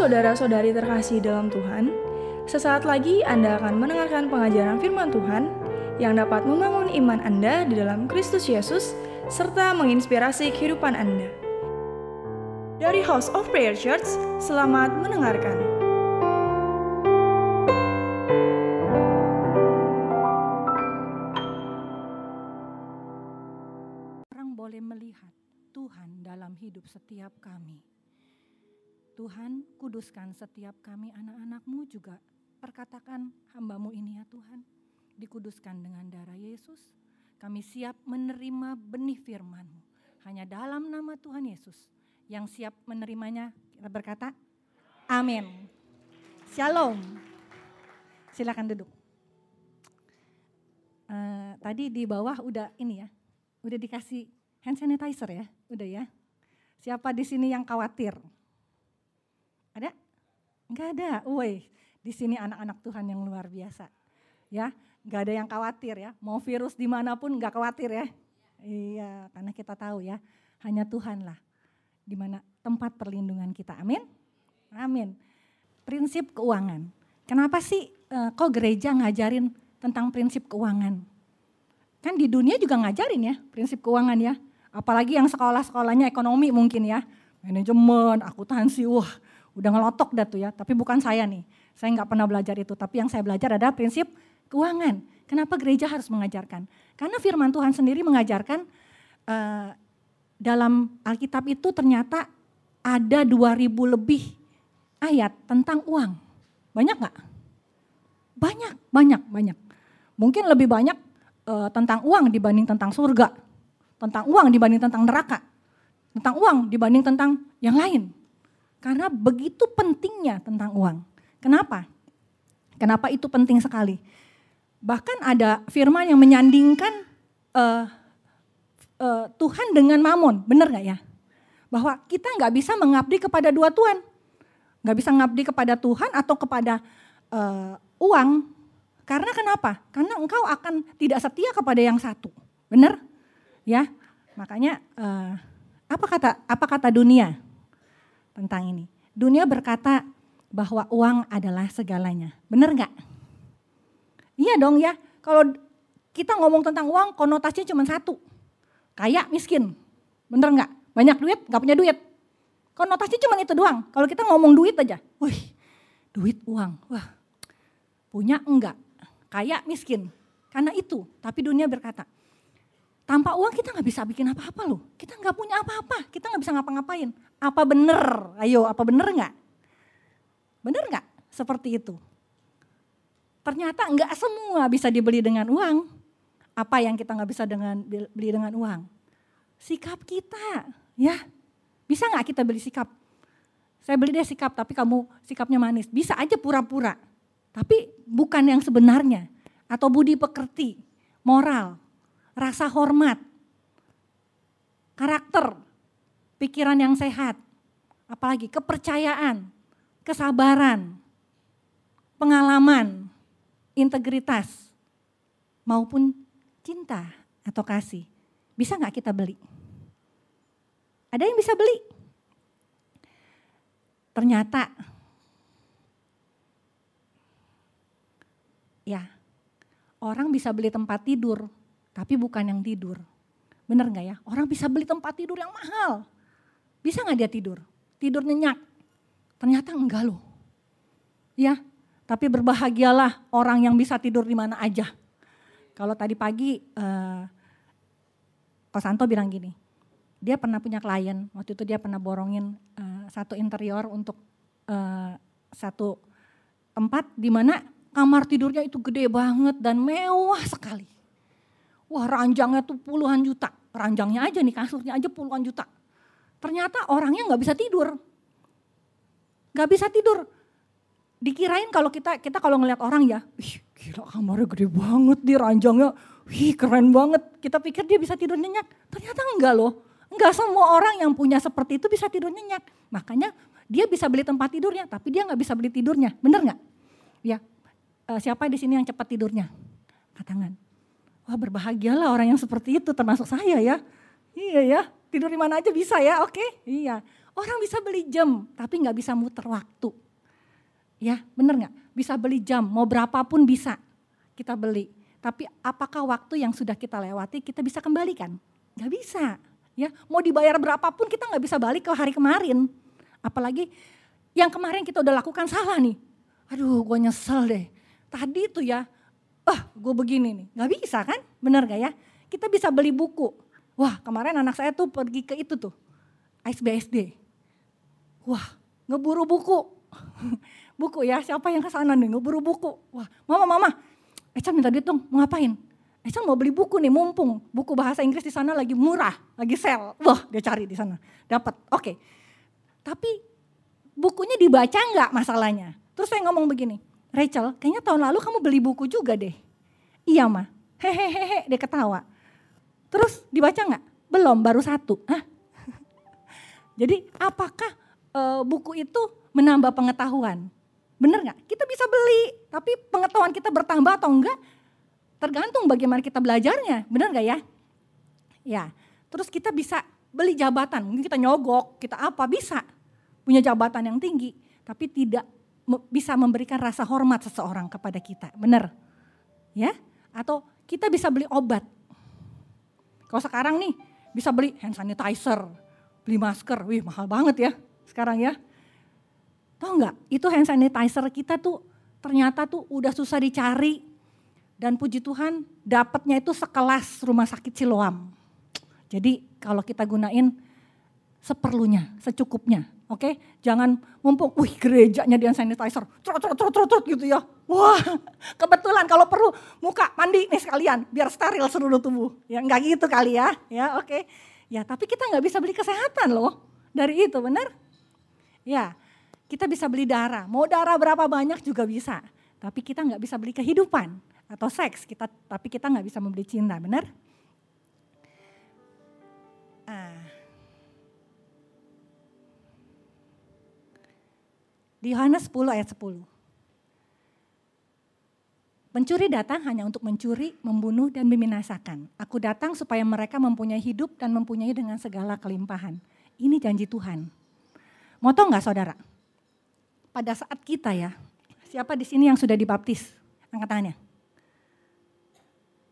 saudara-saudari terkasih dalam Tuhan, sesaat lagi Anda akan mendengarkan pengajaran firman Tuhan yang dapat membangun iman Anda di dalam Kristus Yesus serta menginspirasi kehidupan Anda. Dari House of Prayer Church, selamat mendengarkan. Orang boleh melihat Tuhan dalam hidup setiap kami. Tuhan, kuduskan setiap kami anak-anakmu juga. Perkatakan hambamu ini ya Tuhan. Dikuduskan dengan darah Yesus. Kami siap menerima benih firmanmu. Hanya dalam nama Tuhan Yesus. Yang siap menerimanya, kita berkata, Amin. Shalom. Silakan duduk. Uh, tadi di bawah udah ini ya, udah dikasih hand sanitizer ya, udah ya. Siapa di sini yang khawatir? Ada? Enggak ada. Woi, di sini anak-anak Tuhan yang luar biasa. Ya, enggak ada yang khawatir ya. Mau virus di mana pun enggak khawatir ya. Iya, karena kita tahu ya, hanya Tuhan lah di mana tempat perlindungan kita. Amin. Amin. Prinsip keuangan. Kenapa sih uh, kok gereja ngajarin tentang prinsip keuangan? Kan di dunia juga ngajarin ya prinsip keuangan ya. Apalagi yang sekolah-sekolahnya ekonomi mungkin ya. Manajemen, akuntansi, wah udah ngelotok dah tuh ya. Tapi bukan saya nih, saya nggak pernah belajar itu. Tapi yang saya belajar adalah prinsip keuangan. Kenapa gereja harus mengajarkan? Karena firman Tuhan sendiri mengajarkan uh, dalam Alkitab itu ternyata ada 2000 lebih ayat tentang uang. Banyak nggak? Banyak, banyak, banyak. Mungkin lebih banyak uh, tentang uang dibanding tentang surga. Tentang uang dibanding tentang neraka. Tentang uang dibanding tentang yang lain. Karena begitu pentingnya tentang uang. Kenapa? Kenapa itu penting sekali? Bahkan ada firman yang menyandingkan uh, uh, Tuhan dengan mamon, benar nggak ya? Bahwa kita nggak bisa mengabdi kepada dua Tuhan, nggak bisa mengabdi kepada Tuhan atau kepada uh, uang. Karena kenapa? Karena engkau akan tidak setia kepada yang satu, benar? Ya, makanya uh, apa kata apa kata dunia? Tentang ini. Dunia berkata bahwa uang adalah segalanya. Benar nggak? Iya dong ya. Kalau kita ngomong tentang uang konotasinya cuma satu. Kaya, miskin. Bener nggak? Banyak duit, nggak punya duit. Konotasinya cuma itu doang. Kalau kita ngomong duit aja. Wih, duit uang. Wah, punya enggak. Kaya, miskin. Karena itu. Tapi dunia berkata, tanpa uang kita nggak bisa bikin apa-apa loh. Kita nggak punya apa-apa, kita nggak bisa ngapa-ngapain. Apa bener? Ayo, apa bener nggak? Bener nggak seperti itu? Ternyata nggak semua bisa dibeli dengan uang. Apa yang kita nggak bisa dengan beli dengan uang? Sikap kita, ya. Bisa nggak kita beli sikap? Saya beli deh sikap, tapi kamu sikapnya manis. Bisa aja pura-pura, tapi bukan yang sebenarnya. Atau budi pekerti, moral, rasa hormat, karakter, pikiran yang sehat, apalagi kepercayaan, kesabaran, pengalaman, integritas, maupun cinta atau kasih. Bisa nggak kita beli? Ada yang bisa beli? Ternyata, ya, orang bisa beli tempat tidur, tapi bukan yang tidur. Bener nggak ya? Orang bisa beli tempat tidur yang mahal. Bisa nggak dia tidur? Tidur nyenyak. Ternyata enggak loh. Ya, tapi berbahagialah orang yang bisa tidur di mana aja. Kalau tadi pagi uh, Kosanto bilang gini, dia pernah punya klien, waktu itu dia pernah borongin uh, satu interior untuk uh, satu tempat di mana kamar tidurnya itu gede banget dan mewah sekali. Wah ranjangnya tuh puluhan juta, ranjangnya aja nih kasurnya aja puluhan juta. Ternyata orangnya nggak bisa tidur, nggak bisa tidur. Dikirain kalau kita kita kalau ngeliat orang ya, ih gila kamarnya gede banget di ranjangnya, wih keren banget. Kita pikir dia bisa tidur nyenyak, ternyata enggak loh. Enggak semua orang yang punya seperti itu bisa tidur nyenyak. Makanya dia bisa beli tempat tidurnya, tapi dia nggak bisa beli tidurnya, bener nggak? Ya, eh, siapa di sini yang cepat tidurnya? Katangan. Wah berbahagialah orang yang seperti itu termasuk saya ya. Iya ya, tidur di mana aja bisa ya, oke? Iya. Orang bisa beli jam, tapi nggak bisa muter waktu. Ya, bener nggak? Bisa beli jam, mau berapapun bisa kita beli. Tapi apakah waktu yang sudah kita lewati kita bisa kembalikan? Gak bisa. Ya, mau dibayar berapapun kita nggak bisa balik ke hari kemarin. Apalagi yang kemarin kita udah lakukan salah nih. Aduh, gue nyesel deh. Tadi tuh ya, ah gue begini nih. Gak bisa kan? Bener gak ya? Kita bisa beli buku. Wah, kemarin anak saya tuh pergi ke itu tuh, ISBSD. Wah, ngeburu buku. buku ya, siapa yang ke sana nih ngeburu buku. Wah, mama, mama, Eca minta duit dong, mau ngapain? Eca mau beli buku nih, mumpung buku bahasa Inggris di sana lagi murah, lagi sale. Wah, dia cari di sana, dapat. Oke. Tapi bukunya dibaca nggak masalahnya? Terus saya ngomong begini, Rachel, kayaknya tahun lalu kamu beli buku juga deh. Iya mah, hehehe, dia ketawa. Terus dibaca nggak? Belum, baru satu. Hah? Jadi apakah e, buku itu menambah pengetahuan? Bener nggak? Kita bisa beli, tapi pengetahuan kita bertambah atau enggak tergantung bagaimana kita belajarnya. Bener nggak ya? Ya, terus kita bisa beli jabatan, mungkin kita nyogok, kita apa, bisa. Punya jabatan yang tinggi, tapi tidak bisa memberikan rasa hormat seseorang kepada kita. Bener? Ya? Atau kita bisa beli obat. Kalau sekarang nih, bisa beli hand sanitizer, beli masker, wih mahal banget ya sekarang ya. Tahu nggak? Itu hand sanitizer kita tuh ternyata tuh udah susah dicari. Dan puji Tuhan dapatnya itu sekelas rumah sakit Siloam. Jadi kalau kita gunain seperlunya, secukupnya. Oke, okay? jangan mumpung, wih gerejanya hand sanitizer, trot trot trot trot trot gitu ya. Wah, kebetulan kalau perlu muka mandi nih sekalian, biar steril seluruh tubuh. Ya enggak gitu kali ya, ya oke. Okay. Ya tapi kita nggak bisa beli kesehatan loh dari itu, benar? Ya, kita bisa beli darah, mau darah berapa banyak juga bisa. Tapi kita nggak bisa beli kehidupan atau seks, kita tapi kita nggak bisa membeli cinta, benar? Ah. Di Yohanes 10 ayat 10. Pencuri datang hanya untuk mencuri, membunuh, dan membinasakan. Aku datang supaya mereka mempunyai hidup dan mempunyai dengan segala kelimpahan. Ini janji Tuhan. Mau tau nggak saudara? pada saat kita ya, siapa di sini yang sudah dibaptis? Angkat tangannya.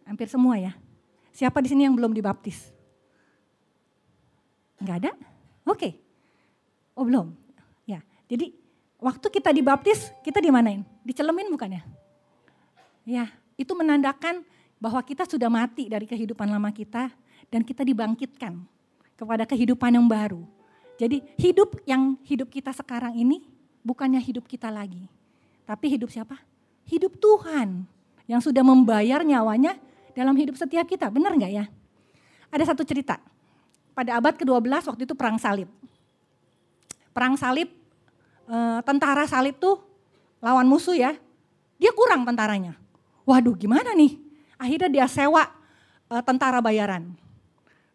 Hampir semua ya. Siapa di sini yang belum dibaptis? Enggak ada? Oke. Oh belum. Ya. Jadi waktu kita dibaptis, kita dimanain? Dicelemin bukan ya? Ya, itu menandakan bahwa kita sudah mati dari kehidupan lama kita dan kita dibangkitkan kepada kehidupan yang baru. Jadi hidup yang hidup kita sekarang ini bukannya hidup kita lagi. Tapi hidup siapa? Hidup Tuhan yang sudah membayar nyawanya dalam hidup setiap kita. Benar nggak ya? Ada satu cerita. Pada abad ke-12 waktu itu perang salib. Perang salib, eh, tentara salib tuh lawan musuh ya. Dia kurang tentaranya. Waduh gimana nih? Akhirnya dia sewa eh, tentara bayaran.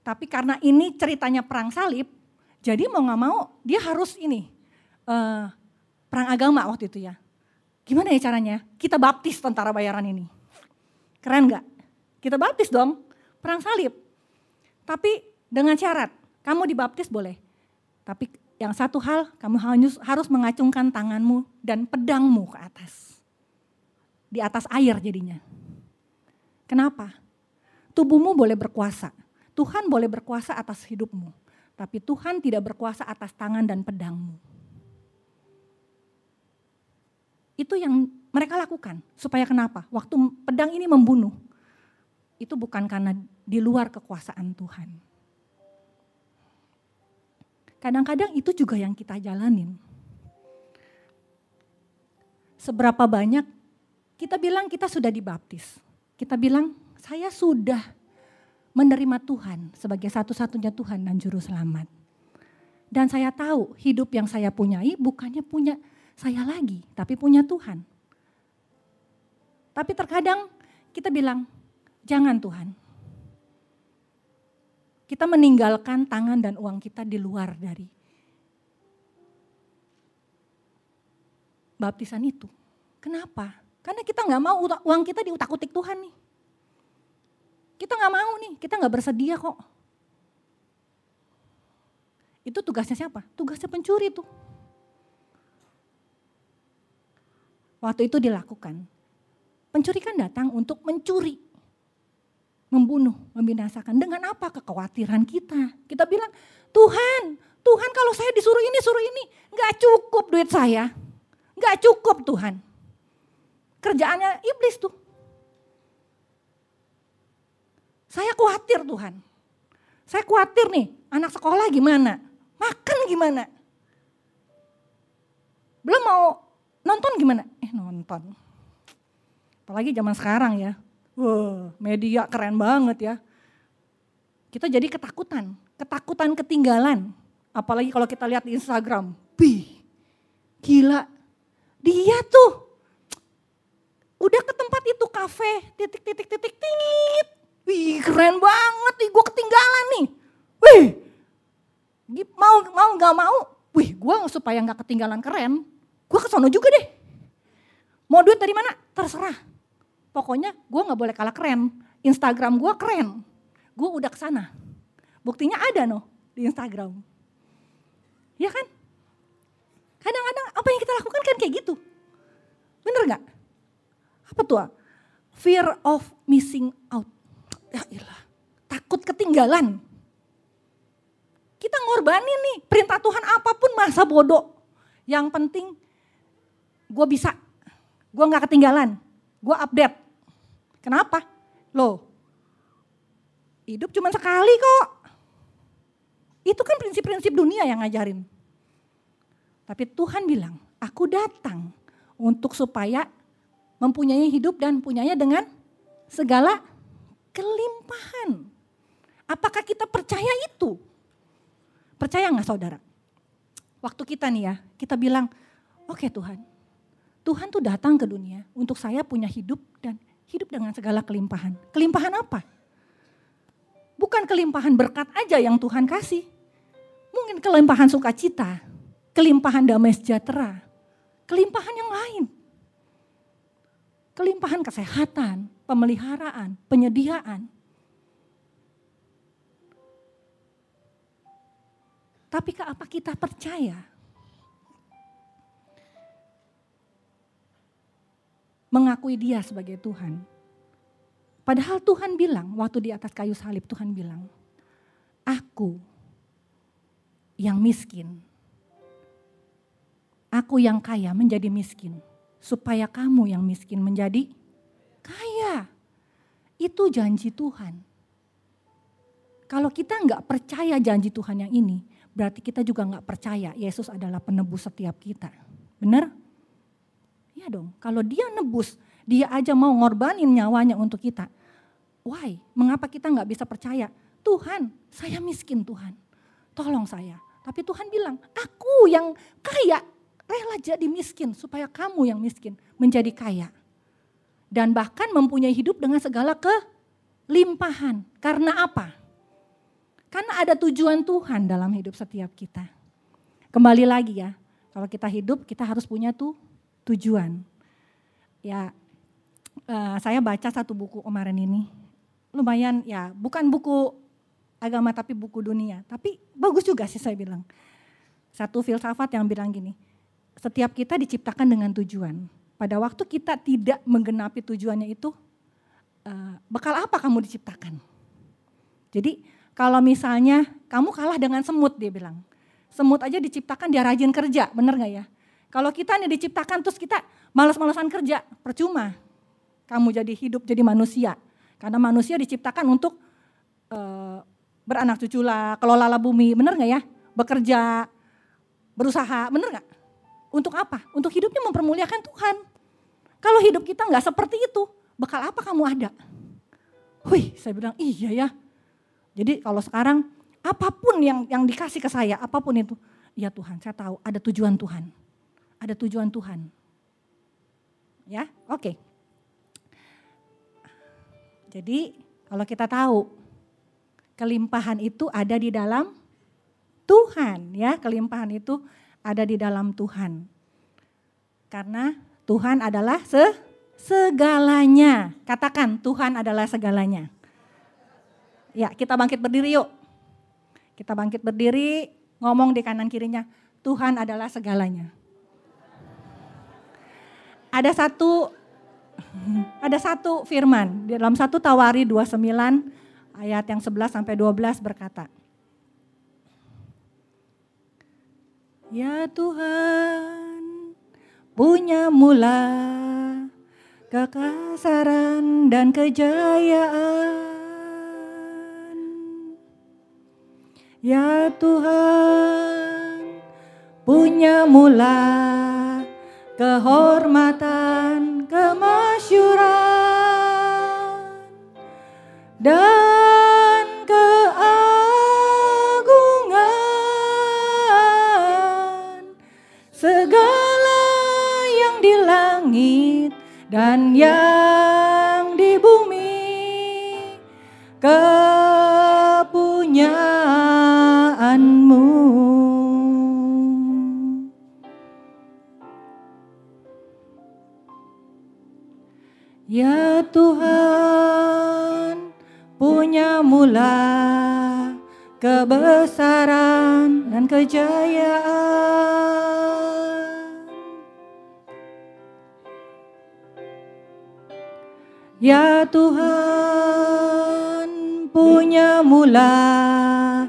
Tapi karena ini ceritanya perang salib, jadi mau nggak mau dia harus ini uh, perang agama waktu itu ya. Gimana ya caranya? Kita baptis tentara bayaran ini. Keren gak? Kita baptis dong, perang salib. Tapi dengan syarat, kamu dibaptis boleh. Tapi yang satu hal, kamu harus mengacungkan tanganmu dan pedangmu ke atas. Di atas air jadinya. Kenapa? Tubuhmu boleh berkuasa. Tuhan boleh berkuasa atas hidupmu. Tapi Tuhan tidak berkuasa atas tangan dan pedangmu. Itu yang mereka lakukan. Supaya kenapa? Waktu pedang ini membunuh. Itu bukan karena di luar kekuasaan Tuhan. Kadang-kadang itu juga yang kita jalanin. Seberapa banyak kita bilang kita sudah dibaptis. Kita bilang saya sudah menerima Tuhan sebagai satu-satunya Tuhan dan Juru Selamat. Dan saya tahu hidup yang saya punyai bukannya punya saya lagi, tapi punya Tuhan. Tapi terkadang kita bilang, jangan Tuhan. Kita meninggalkan tangan dan uang kita di luar dari baptisan itu. Kenapa? Karena kita nggak mau uang kita diutak-utik Tuhan nih. Kita nggak mau nih, kita nggak bersedia kok. Itu tugasnya siapa? Tugasnya pencuri tuh. Waktu itu dilakukan. Pencuri kan datang untuk mencuri. Membunuh, membinasakan. Dengan apa? Kekhawatiran kita. Kita bilang, Tuhan, Tuhan kalau saya disuruh ini, suruh ini. Gak cukup duit saya. Gak cukup Tuhan. Kerjaannya iblis tuh. Saya khawatir Tuhan. Saya khawatir nih, anak sekolah gimana? Makan gimana? Belum mau nonton gimana? Eh nonton. Apalagi zaman sekarang ya. Wah, media keren banget ya. Kita jadi ketakutan, ketakutan ketinggalan. Apalagi kalau kita lihat di Instagram. Bih, gila. Dia tuh udah ke tempat itu kafe, titik titik titik tingit. Wih, keren banget nih, gue ketinggalan nih. Wih, mau mau nggak mau, wih gue supaya nggak ketinggalan keren, gue ke sono juga deh. Mau duit dari mana? Terserah. Pokoknya gue nggak boleh kalah keren. Instagram gue keren. Gue udah ke sana. Buktinya ada no di Instagram. Ya kan? Kadang-kadang apa yang kita lakukan kan kayak gitu. Bener gak? Apa tuh? Fear of missing out. Ya ilah, takut ketinggalan kita ngorbanin nih perintah Tuhan apa pun masa bodoh. Yang penting gue bisa, gue gak ketinggalan, gue update. Kenapa? Loh, hidup cuma sekali kok. Itu kan prinsip-prinsip dunia yang ngajarin. Tapi Tuhan bilang, aku datang untuk supaya mempunyai hidup dan punyanya dengan segala kelimpahan. Apakah kita percaya itu? Percaya nggak saudara? Waktu kita nih ya, kita bilang, oke okay, Tuhan, Tuhan tuh datang ke dunia untuk saya punya hidup dan hidup dengan segala kelimpahan. Kelimpahan apa? Bukan kelimpahan berkat aja yang Tuhan kasih. Mungkin kelimpahan sukacita, kelimpahan damai sejahtera, kelimpahan yang lain. Kelimpahan kesehatan, pemeliharaan, penyediaan. Tapi apa kita percaya? Mengakui dia sebagai Tuhan. Padahal Tuhan bilang, waktu di atas kayu salib Tuhan bilang, aku yang miskin, aku yang kaya menjadi miskin, supaya kamu yang miskin menjadi kaya. Itu janji Tuhan. Kalau kita nggak percaya janji Tuhan yang ini, berarti kita juga nggak percaya Yesus adalah penebus setiap kita. Benar? Iya dong, kalau dia nebus, dia aja mau ngorbanin nyawanya untuk kita. Why? Mengapa kita nggak bisa percaya? Tuhan, saya miskin Tuhan. Tolong saya. Tapi Tuhan bilang, aku yang kaya rela jadi miskin supaya kamu yang miskin menjadi kaya. Dan bahkan mempunyai hidup dengan segala kelimpahan. Karena apa? Karena ada tujuan Tuhan dalam hidup setiap kita. Kembali lagi ya, kalau kita hidup kita harus punya tuh tujuan. Ya, uh, saya baca satu buku kemarin ini, lumayan ya, bukan buku agama tapi buku dunia, tapi bagus juga sih saya bilang. Satu filsafat yang bilang gini, setiap kita diciptakan dengan tujuan. Pada waktu kita tidak menggenapi tujuannya itu, uh, bakal apa kamu diciptakan? Jadi kalau misalnya kamu kalah dengan semut dia bilang. Semut aja diciptakan dia rajin kerja, bener gak ya? Kalau kita nih diciptakan terus kita malas-malasan kerja, percuma. Kamu jadi hidup jadi manusia. Karena manusia diciptakan untuk uh, beranak cucu lah, kelola bumi, bener gak ya? Bekerja, berusaha, bener gak? Untuk apa? Untuk hidupnya mempermuliakan Tuhan. Kalau hidup kita nggak seperti itu, bakal apa kamu ada? Wih, saya bilang iya ya, jadi kalau sekarang apa pun yang yang dikasih ke saya, apa pun itu, ya Tuhan, saya tahu ada tujuan Tuhan. Ada tujuan Tuhan. Ya, oke. Jadi kalau kita tahu kelimpahan itu ada di dalam Tuhan, ya, kelimpahan itu ada di dalam Tuhan. Karena Tuhan adalah se segalanya. Katakan Tuhan adalah segalanya. Ya, kita bangkit berdiri yuk. Kita bangkit berdiri ngomong di kanan kirinya, Tuhan adalah segalanya. Ada satu ada satu firman di dalam satu Tawari 29 ayat yang 11 sampai 12 berkata, Ya Tuhan, punya mula kekasaran dan kejayaan. Ya Tuhan, punya mula kehormatan, kemasyuran, dan keagungan. Segala yang di langit dan yang di bumi kepunyaanmu. Kebesaran dan kejayaan. Ya Tuhan, punya mula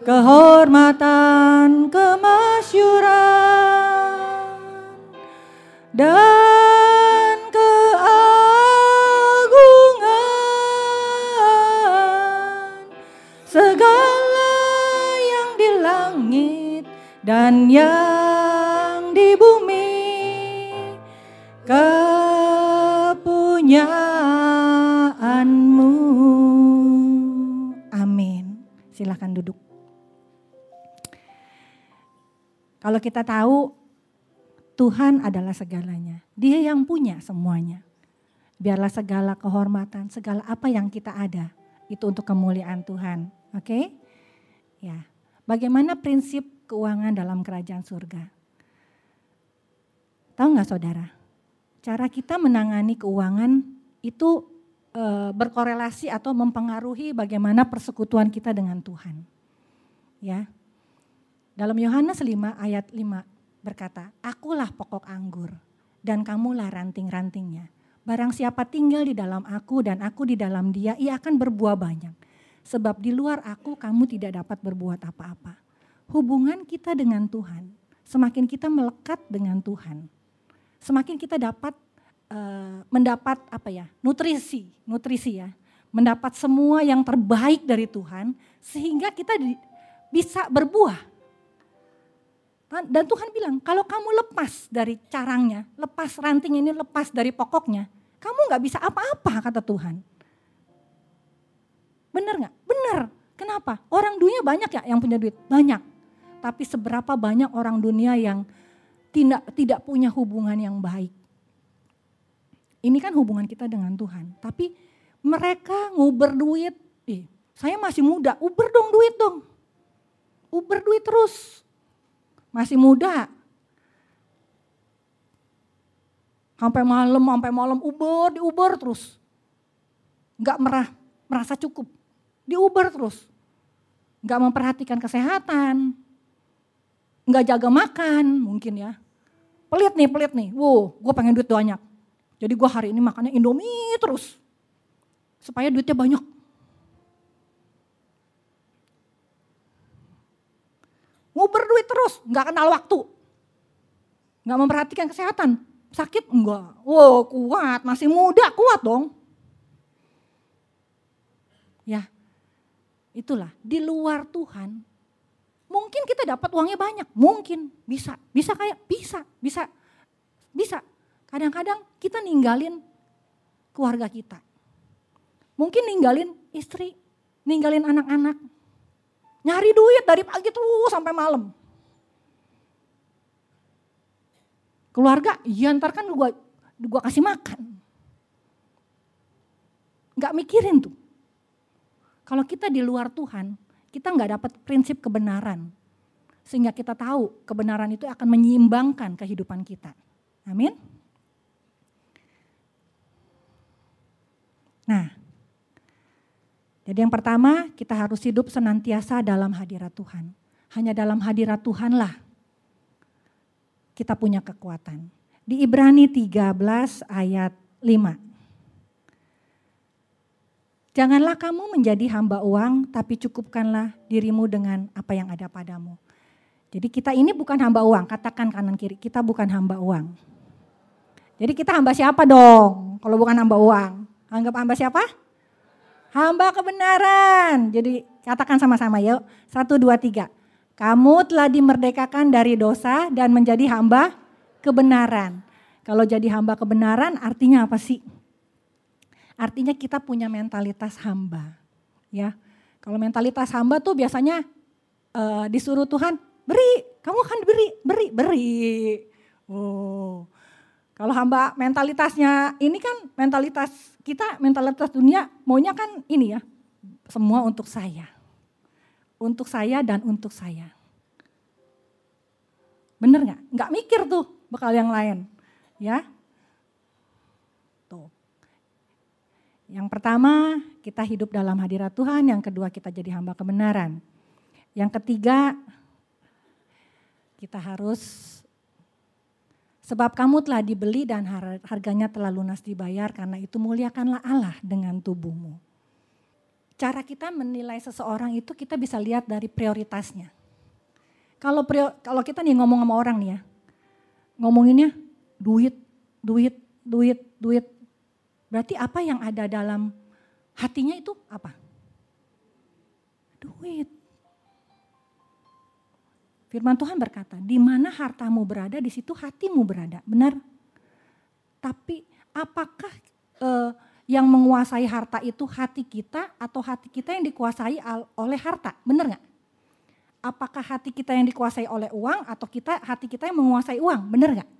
kehormatan, kemasyuran, dan dan yang di bumi kepunyaanmu. Amin. Silahkan duduk. Kalau kita tahu Tuhan adalah segalanya. Dia yang punya semuanya. Biarlah segala kehormatan, segala apa yang kita ada itu untuk kemuliaan Tuhan. Oke? Ya. Bagaimana prinsip keuangan dalam kerajaan surga? Tahu nggak saudara? Cara kita menangani keuangan itu e, berkorelasi atau mempengaruhi bagaimana persekutuan kita dengan Tuhan. Ya. Dalam Yohanes 5 ayat 5 berkata, Akulah pokok anggur dan kamulah ranting-rantingnya. Barang siapa tinggal di dalam aku dan aku di dalam dia, ia akan berbuah banyak. Sebab di luar aku kamu tidak dapat berbuat apa-apa. Hubungan kita dengan Tuhan, semakin kita melekat dengan Tuhan, semakin kita dapat uh, mendapat apa ya, nutrisi, nutrisi ya, mendapat semua yang terbaik dari Tuhan, sehingga kita di, bisa berbuah dan Tuhan bilang, kalau kamu lepas dari carangnya, lepas ranting ini, lepas dari pokoknya, kamu nggak bisa apa-apa kata Tuhan. Bener nggak? Bener. Kenapa? Orang dunia banyak ya yang punya duit, banyak. Tapi seberapa banyak orang dunia yang tidak tidak punya hubungan yang baik. Ini kan hubungan kita dengan Tuhan. Tapi mereka nguber duit, eh, saya masih muda, uber dong duit dong. Uber duit terus, masih muda. Sampai malam, sampai malam Uber, di Uber terus. Enggak merah, merasa cukup. Di Uber terus. Enggak memperhatikan kesehatan. Enggak jaga makan mungkin ya. Pelit nih, pelit nih. Wow, gue pengen duit banyak. Jadi gue hari ini makannya Indomie terus. Supaya duitnya banyak. Nguber duit terus, nggak kenal waktu. Nggak memperhatikan kesehatan. Sakit? Enggak. Wow kuat, masih muda, kuat dong. Ya, itulah di luar Tuhan. Mungkin kita dapat uangnya banyak, mungkin bisa, bisa kayak bisa, bisa, bisa. Kadang-kadang kita ninggalin keluarga kita. Mungkin ninggalin istri, ninggalin anak-anak, Nyari duit dari pagi terus sampai malam. Keluarga, iya ntar kan gua, gua kasih makan. Gak mikirin tuh. Kalau kita di luar Tuhan, kita nggak dapat prinsip kebenaran. Sehingga kita tahu kebenaran itu akan menyeimbangkan kehidupan kita. Amin. Nah, jadi yang pertama kita harus hidup senantiasa dalam hadirat Tuhan. Hanya dalam hadirat Tuhanlah kita punya kekuatan. Di Ibrani 13 ayat 5. Janganlah kamu menjadi hamba uang, tapi cukupkanlah dirimu dengan apa yang ada padamu. Jadi kita ini bukan hamba uang, katakan kanan kiri, kita bukan hamba uang. Jadi kita hamba siapa dong kalau bukan hamba uang? Anggap hamba siapa? Hamba kebenaran. Jadi katakan sama-sama yuk, satu, dua, tiga. Kamu telah dimerdekakan dari dosa dan menjadi hamba kebenaran. Kalau jadi hamba kebenaran artinya apa sih? Artinya kita punya mentalitas hamba. Ya, kalau mentalitas hamba tuh biasanya uh, disuruh Tuhan beri, kamu kan beri, beri, beri. Oh, kalau hamba mentalitasnya ini kan mentalitas kita, mentalitas dunia maunya kan ini ya, semua untuk saya. Untuk saya dan untuk saya. Bener nggak? Nggak mikir tuh bakal yang lain. Ya, Yang pertama, kita hidup dalam hadirat Tuhan. Yang kedua, kita jadi hamba kebenaran. Yang ketiga, kita harus sebab kamu telah dibeli dan harganya telah lunas dibayar karena itu muliakanlah Allah dengan tubuhmu. Cara kita menilai seseorang itu kita bisa lihat dari prioritasnya. Kalau kalau kita nih ngomong sama orang nih ya, ngomonginnya duit, duit, duit, duit, Berarti apa yang ada dalam hatinya itu apa? Duit. Firman Tuhan berkata, di mana hartamu berada, di situ hatimu berada. Benar? Tapi apakah eh, yang menguasai harta itu hati kita atau hati kita yang dikuasai oleh harta? Benar nggak? Apakah hati kita yang dikuasai oleh uang atau kita hati kita yang menguasai uang? Benar nggak?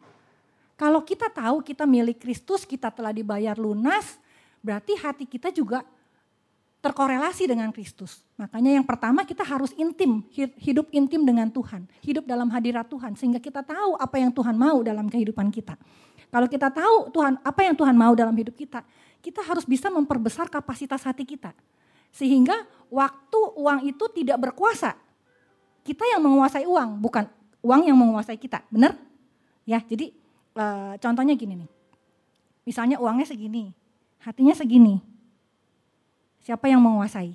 Kalau kita tahu kita milik Kristus, kita telah dibayar lunas, berarti hati kita juga terkorelasi dengan Kristus. Makanya yang pertama kita harus intim, hidup intim dengan Tuhan, hidup dalam hadirat Tuhan sehingga kita tahu apa yang Tuhan mau dalam kehidupan kita. Kalau kita tahu Tuhan apa yang Tuhan mau dalam hidup kita, kita harus bisa memperbesar kapasitas hati kita. Sehingga waktu uang itu tidak berkuasa. Kita yang menguasai uang, bukan uang yang menguasai kita. Benar? Ya, jadi uh, contohnya gini nih. Misalnya uangnya segini, hatinya segini. Siapa yang menguasai?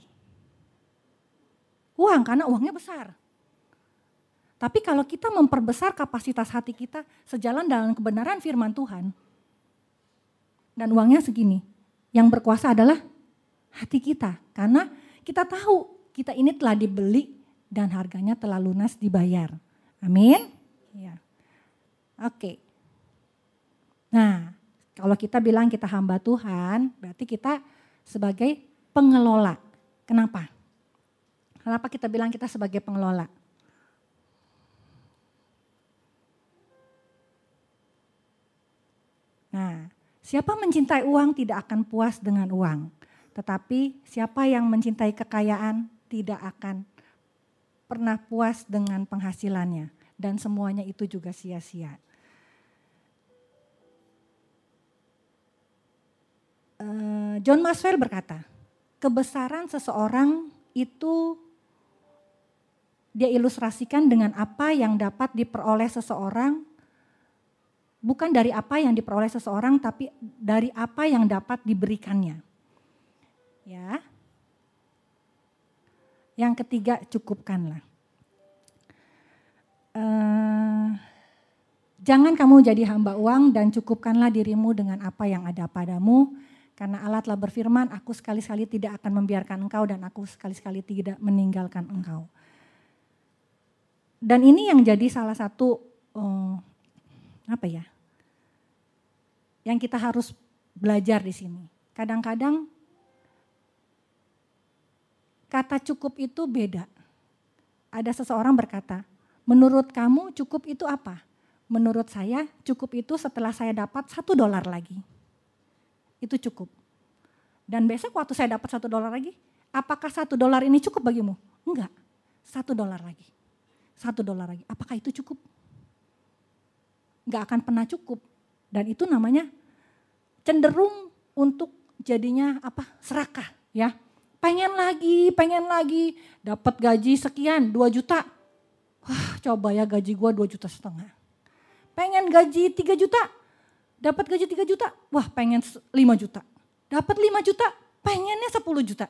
Uang, karena uangnya besar. Tapi kalau kita memperbesar kapasitas hati kita sejalan dalam kebenaran firman Tuhan, dan uangnya segini, yang berkuasa adalah hati kita. Karena kita tahu kita ini telah dibeli dan harganya telah lunas dibayar. Amin. Ya. Oke. Nah, kalau kita bilang kita hamba Tuhan, berarti kita sebagai pengelola. Kenapa? Kenapa kita bilang kita sebagai pengelola? Nah, siapa mencintai uang tidak akan puas dengan uang. Tetapi siapa yang mencintai kekayaan tidak akan pernah puas dengan penghasilannya. Dan semuanya itu juga sia-sia. Eh, John Maxwell berkata, kebesaran seseorang itu dia ilustrasikan dengan apa yang dapat diperoleh seseorang bukan dari apa yang diperoleh seseorang tapi dari apa yang dapat diberikannya. Ya. Yang ketiga cukupkanlah. Uh, jangan kamu jadi hamba uang dan cukupkanlah dirimu dengan apa yang ada padamu karena Allah telah berfirman, aku sekali-sekali tidak akan membiarkan engkau dan aku sekali-sekali tidak meninggalkan engkau. Dan ini yang jadi salah satu um, apa ya? Yang kita harus belajar di sini. Kadang-kadang kata cukup itu beda. Ada seseorang berkata, menurut kamu cukup itu apa? Menurut saya cukup itu setelah saya dapat satu dolar lagi itu cukup. Dan besok waktu saya dapat satu dolar lagi, apakah satu dolar ini cukup bagimu? Enggak, satu dolar lagi. Satu dolar lagi, apakah itu cukup? Enggak akan pernah cukup. Dan itu namanya cenderung untuk jadinya apa serakah ya. Pengen lagi, pengen lagi, dapat gaji sekian, dua juta. Wah coba ya gaji gue 2 juta setengah. Pengen gaji 3 juta, dapat gaji 3 juta, wah pengen 5 juta. Dapat 5 juta, pengennya 10 juta.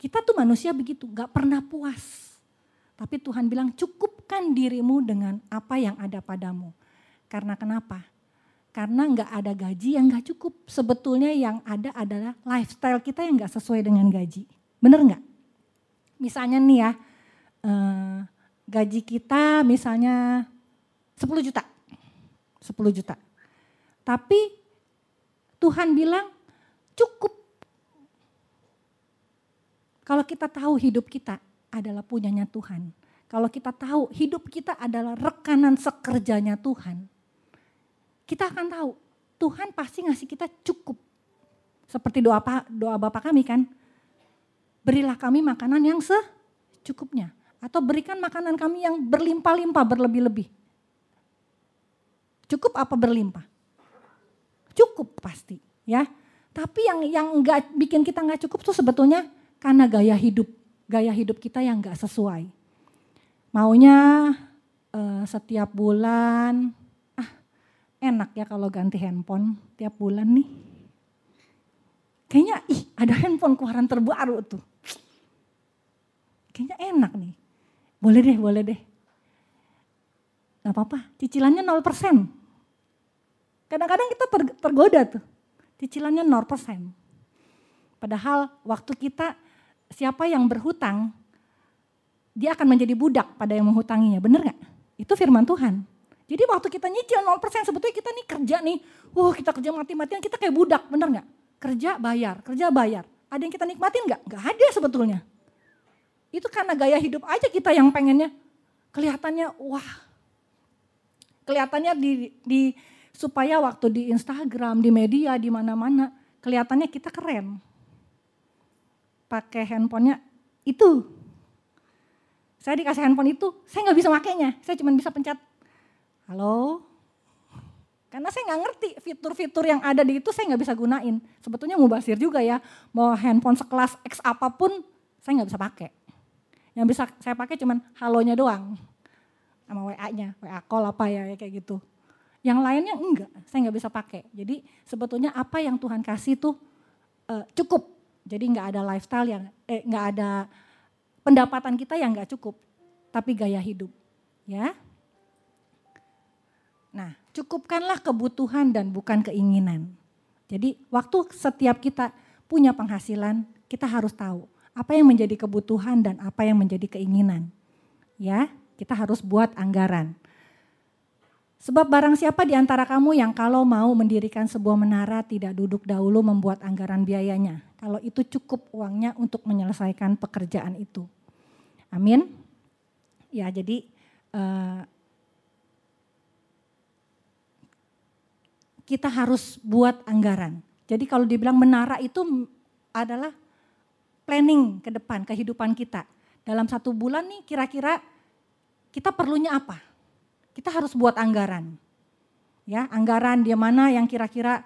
Kita tuh manusia begitu, gak pernah puas. Tapi Tuhan bilang cukupkan dirimu dengan apa yang ada padamu. Karena kenapa? Karena nggak ada gaji yang nggak cukup. Sebetulnya yang ada adalah lifestyle kita yang nggak sesuai dengan gaji. Bener nggak? Misalnya nih ya, eh, gaji kita misalnya 10 juta. 10 juta. Tapi Tuhan bilang cukup. Kalau kita tahu hidup kita adalah punyanya Tuhan. Kalau kita tahu hidup kita adalah rekanan sekerjanya Tuhan kita akan tahu Tuhan pasti ngasih kita cukup. Seperti doa doa Bapak kami kan. Berilah kami makanan yang secukupnya atau berikan makanan kami yang berlimpah-limpah, berlebih-lebih. Cukup apa berlimpah? Cukup pasti, ya. Tapi yang yang enggak bikin kita nggak cukup tuh sebetulnya karena gaya hidup, gaya hidup kita yang nggak sesuai. Maunya uh, setiap bulan enak ya kalau ganti handphone tiap bulan nih. Kayaknya ih ada handphone keluaran terbaru tuh. Kayaknya enak nih. Boleh deh, boleh deh. Gak apa-apa, cicilannya 0%. Kadang-kadang kita ter, tergoda tuh. Cicilannya 0%. Padahal waktu kita siapa yang berhutang, dia akan menjadi budak pada yang menghutanginya. Bener gak? Itu firman Tuhan. Jadi waktu kita nyicil 0% sebetulnya kita nih kerja nih, wah kita kerja mati-matian kita kayak budak, bener gak? Kerja bayar, kerja bayar. Ada yang kita nikmatin gak? Gak ada sebetulnya. Itu karena gaya hidup aja kita yang pengennya kelihatannya wah. Kelihatannya di, di supaya waktu di Instagram, di media, di mana-mana kelihatannya kita keren. Pakai handphonenya itu. Saya dikasih handphone itu, saya nggak bisa makainya. Saya cuma bisa pencet Halo? Karena saya nggak ngerti fitur-fitur yang ada di itu saya nggak bisa gunain. Sebetulnya mubasir juga ya, mau handphone sekelas X apa pun saya nggak bisa pakai. Yang bisa saya pakai cuman halonya doang. Sama WA-nya, WA call apa ya kayak gitu. Yang lainnya enggak, saya nggak bisa pakai. Jadi sebetulnya apa yang Tuhan kasih tuh uh, cukup. Jadi nggak ada lifestyle yang, eh nggak ada pendapatan kita yang nggak cukup, tapi gaya hidup. Ya, Nah, cukupkanlah kebutuhan dan bukan keinginan. Jadi waktu setiap kita punya penghasilan, kita harus tahu apa yang menjadi kebutuhan dan apa yang menjadi keinginan. Ya, kita harus buat anggaran. Sebab barang siapa di antara kamu yang kalau mau mendirikan sebuah menara tidak duduk dahulu membuat anggaran biayanya. Kalau itu cukup uangnya untuk menyelesaikan pekerjaan itu. Amin. Ya jadi uh, kita harus buat anggaran. Jadi kalau dibilang menara itu adalah planning ke depan kehidupan kita. Dalam satu bulan nih kira-kira kita perlunya apa? Kita harus buat anggaran. Ya, anggaran dia mana yang kira-kira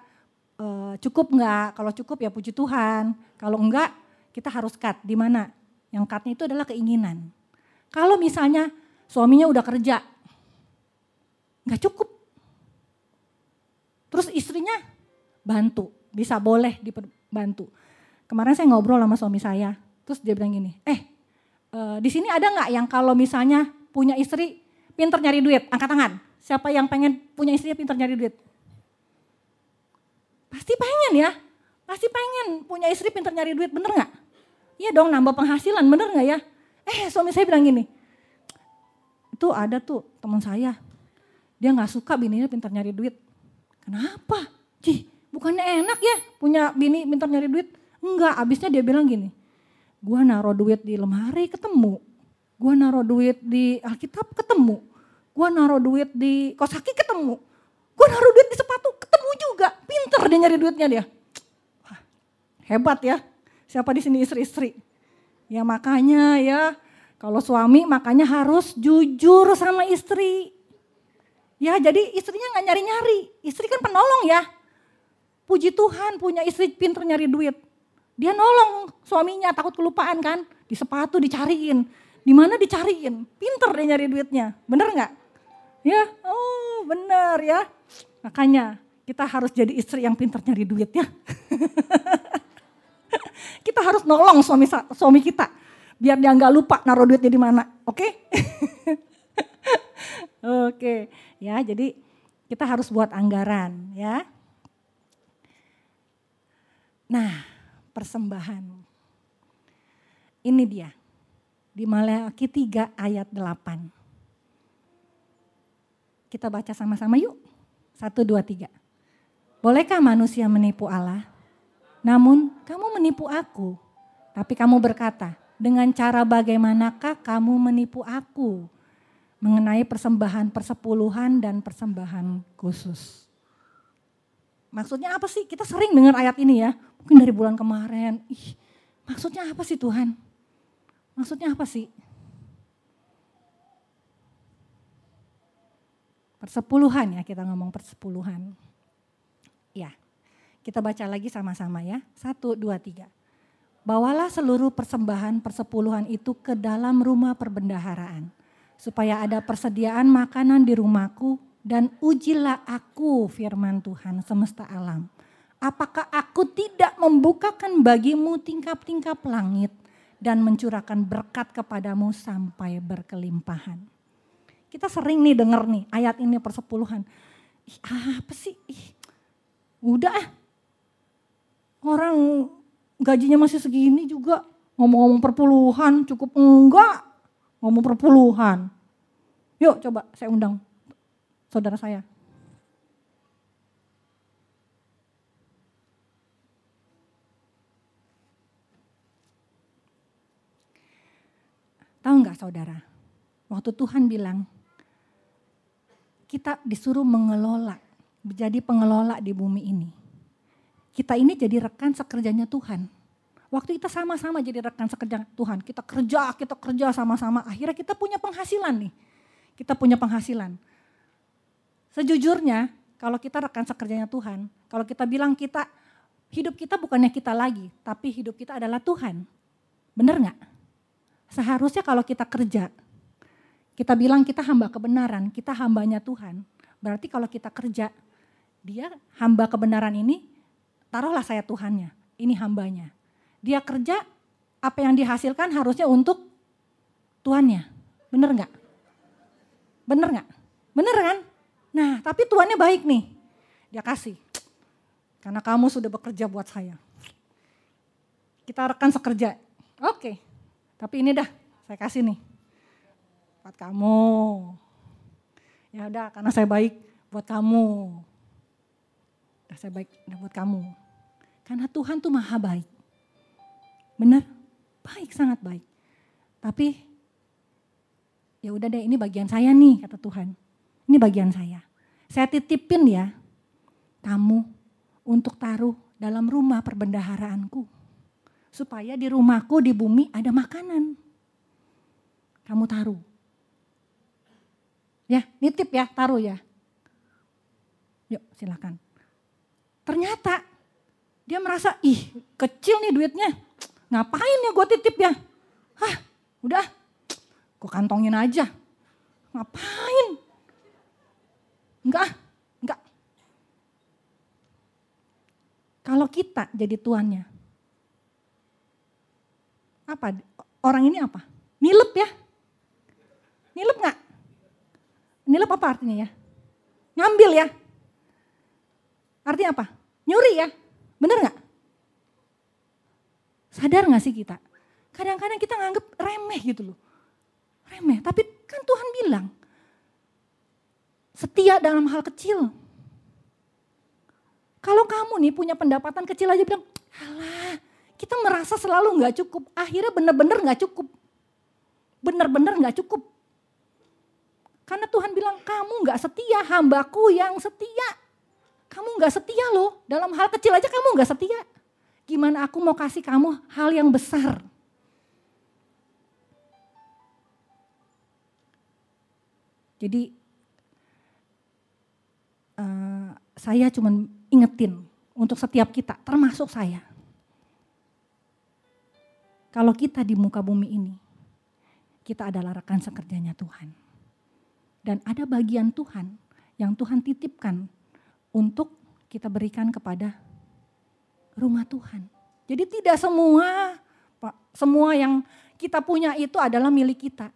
uh, cukup enggak? Kalau cukup ya puji Tuhan. Kalau enggak, kita harus cut. Di mana? Yang cutnya itu adalah keinginan. Kalau misalnya suaminya udah kerja, nggak cukup Terus istrinya bantu, bisa boleh dibantu. Kemarin saya ngobrol sama suami saya, terus dia bilang gini, eh e, di sini ada nggak yang kalau misalnya punya istri pinter nyari duit, angkat tangan. Siapa yang pengen punya istri pinter nyari duit? Pasti pengen ya, pasti pengen punya istri pinter nyari duit, bener nggak? Iya dong nambah penghasilan, bener nggak ya? Eh suami saya bilang gini, itu ada tuh teman saya, dia nggak suka bininya pinter nyari duit. Kenapa? Cih, bukannya enak ya punya bini minta nyari duit? Enggak, abisnya dia bilang gini, gua naruh duit di lemari ketemu, gua naruh duit di Alkitab ketemu, gua naruh duit di kosaki ketemu, gua naruh duit di sepatu ketemu juga, pinter dia nyari duitnya dia. Hebat ya, siapa di sini istri-istri? Ya makanya ya, kalau suami makanya harus jujur sama istri. Ya jadi istrinya nggak nyari-nyari, istri kan penolong ya. Puji Tuhan punya istri pinter nyari duit. Dia nolong suaminya takut kelupaan kan, di sepatu dicariin, Di mana dicariin? Pinter dia nyari duitnya. Bener nggak? Ya, oh bener ya. Makanya kita harus jadi istri yang pinter nyari duit ya. kita harus nolong suami suami kita biar dia nggak lupa naruh duitnya di mana, oke? Okay? oke, okay. ya jadi kita harus buat anggaran ya. Nah, persembahan. Ini dia. Di Maleakhi 3 ayat 8. Kita baca sama-sama yuk. Satu, dua, tiga. Bolehkah manusia menipu Allah? Namun kamu menipu aku. Tapi kamu berkata, dengan cara bagaimanakah kamu menipu aku? Mengenai persembahan persepuluhan dan persembahan khusus. Maksudnya apa sih? Kita sering dengar ayat ini ya. Mungkin dari bulan kemarin. Ih, maksudnya apa sih Tuhan? Maksudnya apa sih? Persepuluhan ya kita ngomong persepuluhan. Ya, kita baca lagi sama-sama ya. Satu, dua, tiga. Bawalah seluruh persembahan persepuluhan itu ke dalam rumah perbendaharaan. Supaya ada persediaan makanan di rumahku dan ujilah aku firman Tuhan semesta alam. Apakah aku tidak membukakan bagimu tingkap-tingkap langit dan mencurahkan berkat kepadamu sampai berkelimpahan. Kita sering nih denger nih ayat ini persepuluhan. Ih, apa sih? Ih, Udah ah. Orang gajinya masih segini juga ngomong-ngomong perpuluhan cukup enggak ngomong perpuluhan. Yuk coba saya undang saudara saya. Tahu nggak saudara? Waktu Tuhan bilang, kita disuruh mengelola menjadi pengelola di bumi ini. Kita ini jadi rekan sekerjanya Tuhan. Waktu kita sama-sama jadi rekan sekerja Tuhan, kita kerja, kita kerja sama-sama, akhirnya kita punya penghasilan nih. Kita punya penghasilan. Sejujurnya, kalau kita rekan sekerjanya Tuhan, kalau kita bilang kita, hidup kita bukannya kita lagi, tapi hidup kita adalah Tuhan. Benar nggak? Seharusnya kalau kita kerja, kita bilang kita hamba kebenaran, kita hambanya Tuhan. Berarti kalau kita kerja, dia hamba kebenaran ini, taruhlah saya Tuhannya, ini hambanya. Dia kerja, apa yang dihasilkan harusnya untuk tuannya. Bener nggak? Bener nggak? Bener kan? Nah, tapi tuannya baik nih. Dia kasih. Karena kamu sudah bekerja buat saya. Kita rekan sekerja. Oke. Tapi ini dah, saya kasih nih. Buat kamu. Ya udah, karena saya baik buat kamu saya baik buat kamu. Karena Tuhan tuh maha baik. Benar? Baik, sangat baik. Tapi ya udah deh ini bagian saya nih kata Tuhan. Ini bagian saya. Saya titipin ya kamu untuk taruh dalam rumah perbendaharaanku. Supaya di rumahku di bumi ada makanan. Kamu taruh. Ya, nitip ya, taruh ya. Yuk silakan. Ternyata dia merasa, ih kecil nih duitnya. Ngapain ya gue titip ya? Hah udah gue kantongin aja. Ngapain? Enggak, enggak. Kalau kita jadi tuannya, apa? Orang ini apa? Nilep ya? Nilep nggak? Nilep apa artinya ya? Ngambil ya? Artinya apa? Nyuri ya, bener gak? Sadar gak sih kita? Kadang-kadang kita nganggep remeh gitu loh. Remeh, tapi kan Tuhan bilang, setia dalam hal kecil. Kalau kamu nih punya pendapatan kecil aja bilang, alah kita merasa selalu gak cukup. Akhirnya bener-bener gak cukup. Bener-bener gak cukup. Karena Tuhan bilang, kamu gak setia, hambaku yang setia. Kamu gak setia loh, dalam hal kecil aja kamu gak setia. Gimana aku mau kasih kamu hal yang besar. Jadi uh, saya cuma ingetin untuk setiap kita, termasuk saya. Kalau kita di muka bumi ini, kita adalah rekan sekerjanya Tuhan. Dan ada bagian Tuhan yang Tuhan titipkan untuk kita berikan kepada rumah Tuhan. Jadi tidak semua Pak, semua yang kita punya itu adalah milik kita.